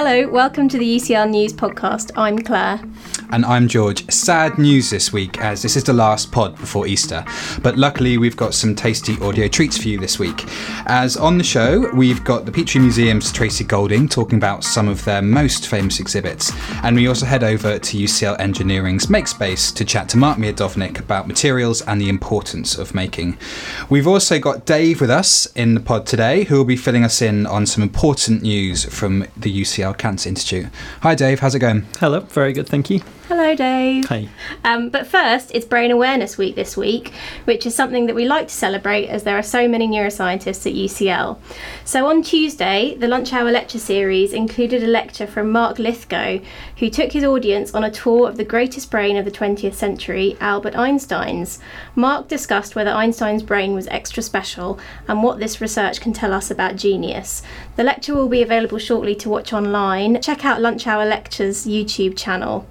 Hello, welcome to the UCL News podcast. I'm Claire. And I'm George. Sad news this week as this is the last pod before Easter. But luckily, we've got some tasty audio treats for you this week. As on the show, we've got the Petrie Museum's Tracy Golding talking about some of their most famous exhibits. And we also head over to UCL Engineering's Makespace to chat to Mark Miodownik about materials and the importance of making. We've also got Dave with us in the pod today, who will be filling us in on some important news from the UCL Cancer Institute. Hi, Dave. How's it going? Hello. Very good. Thank you. Hello, Dave. Hi. Um, but first, it's Brain Awareness Week this week, which is something that we like to celebrate as there are so many neuroscientists at UCL. So on Tuesday, the Lunch Hour Lecture Series included a lecture from Mark Lythgoe, who took his audience on a tour of the greatest brain of the 20th century, Albert Einstein's. Mark discussed whether Einstein's brain was extra special and what this research can tell us about genius. The lecture will be available shortly to watch online. Check out Lunch Hour Lectures YouTube channel.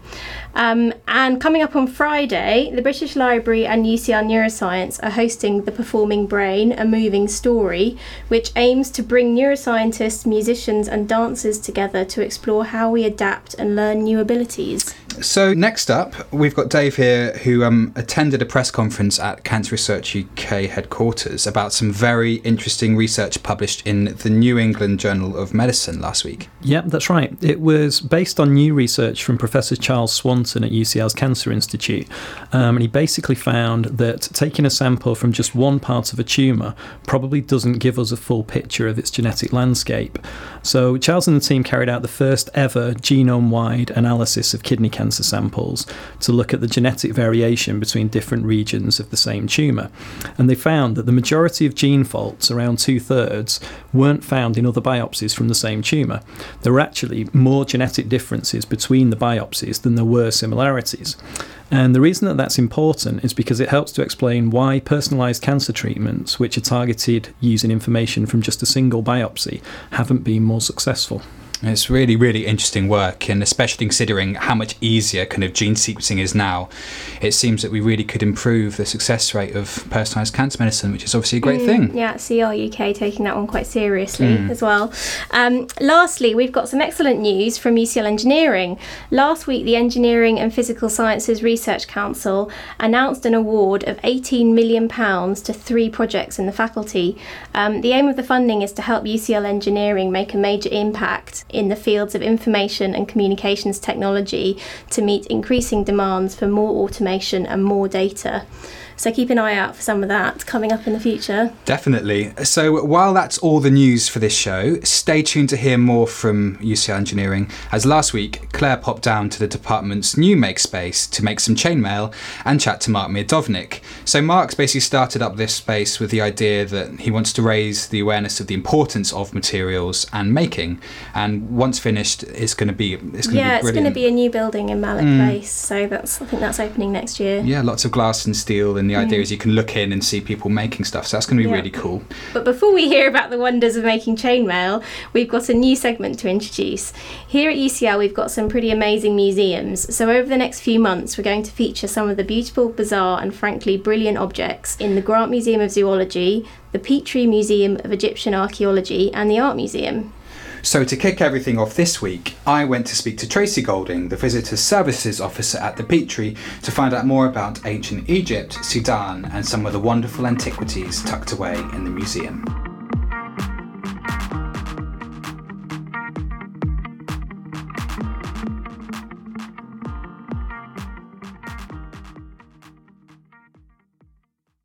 Um, and coming up on Friday, the British Library and UCL Neuroscience are hosting The Performing Brain, a moving story, which aims to bring neuroscientists, musicians, and dancers together to explore how we adapt and learn new abilities. So, next up, we've got Dave here who um, attended a press conference at Cancer Research UK headquarters about some very interesting research published in the New England Journal of Medicine last week. Yep, that's right. It was based on new research from Professor Charles Swanton at UCL's Cancer Institute. Um, and he basically found that taking a sample from just one part of a tumour probably doesn't give us a full picture of its genetic landscape. So, Charles and the team carried out the first ever genome wide analysis of kidney cancer cancer samples to look at the genetic variation between different regions of the same tumour. And they found that the majority of gene faults, around two thirds, weren't found in other biopsies from the same tumour. There were actually more genetic differences between the biopsies than there were similarities. And the reason that that's important is because it helps to explain why personalised cancer treatments, which are targeted using information from just a single biopsy, haven't been more successful. It's really, really interesting work, and especially considering how much easier kind of gene sequencing is now, it seems that we really could improve the success rate of personalised cancer medicine, which is obviously a great mm, thing. Yeah, CR UK taking that one quite seriously mm. as well. Um, lastly, we've got some excellent news from UCL Engineering. Last week, the Engineering and Physical Sciences Research Council announced an award of £18 million to three projects in the faculty. Um, the aim of the funding is to help UCL Engineering make a major impact in the fields of information and communications technology to meet increasing demands for more automation and more data. So keep an eye out for some of that coming up in the future. Definitely. So while that's all the news for this show, stay tuned to hear more from UCL Engineering. As last week, Claire popped down to the department's new makespace to make some chainmail and chat to Mark Miodownik. So Mark's basically started up this space with the idea that he wants to raise the awareness of the importance of materials and making. And once finished, it's going to be it's going yeah, to be it's going to be a new building in Malet mm. Place. So that's I think that's opening next year. Yeah, lots of glass and steel and and the idea mm. is you can look in and see people making stuff. So that's going to be yeah. really cool. But before we hear about the wonders of making chainmail, we've got a new segment to introduce. Here at UCL, we've got some pretty amazing museums. So over the next few months, we're going to feature some of the beautiful, bizarre, and frankly brilliant objects in the Grant Museum of Zoology, the Petrie Museum of Egyptian Archaeology, and the Art Museum. So, to kick everything off this week, I went to speak to Tracy Golding, the Visitor Services Officer at the Petrie, to find out more about ancient Egypt, Sudan, and some of the wonderful antiquities tucked away in the museum.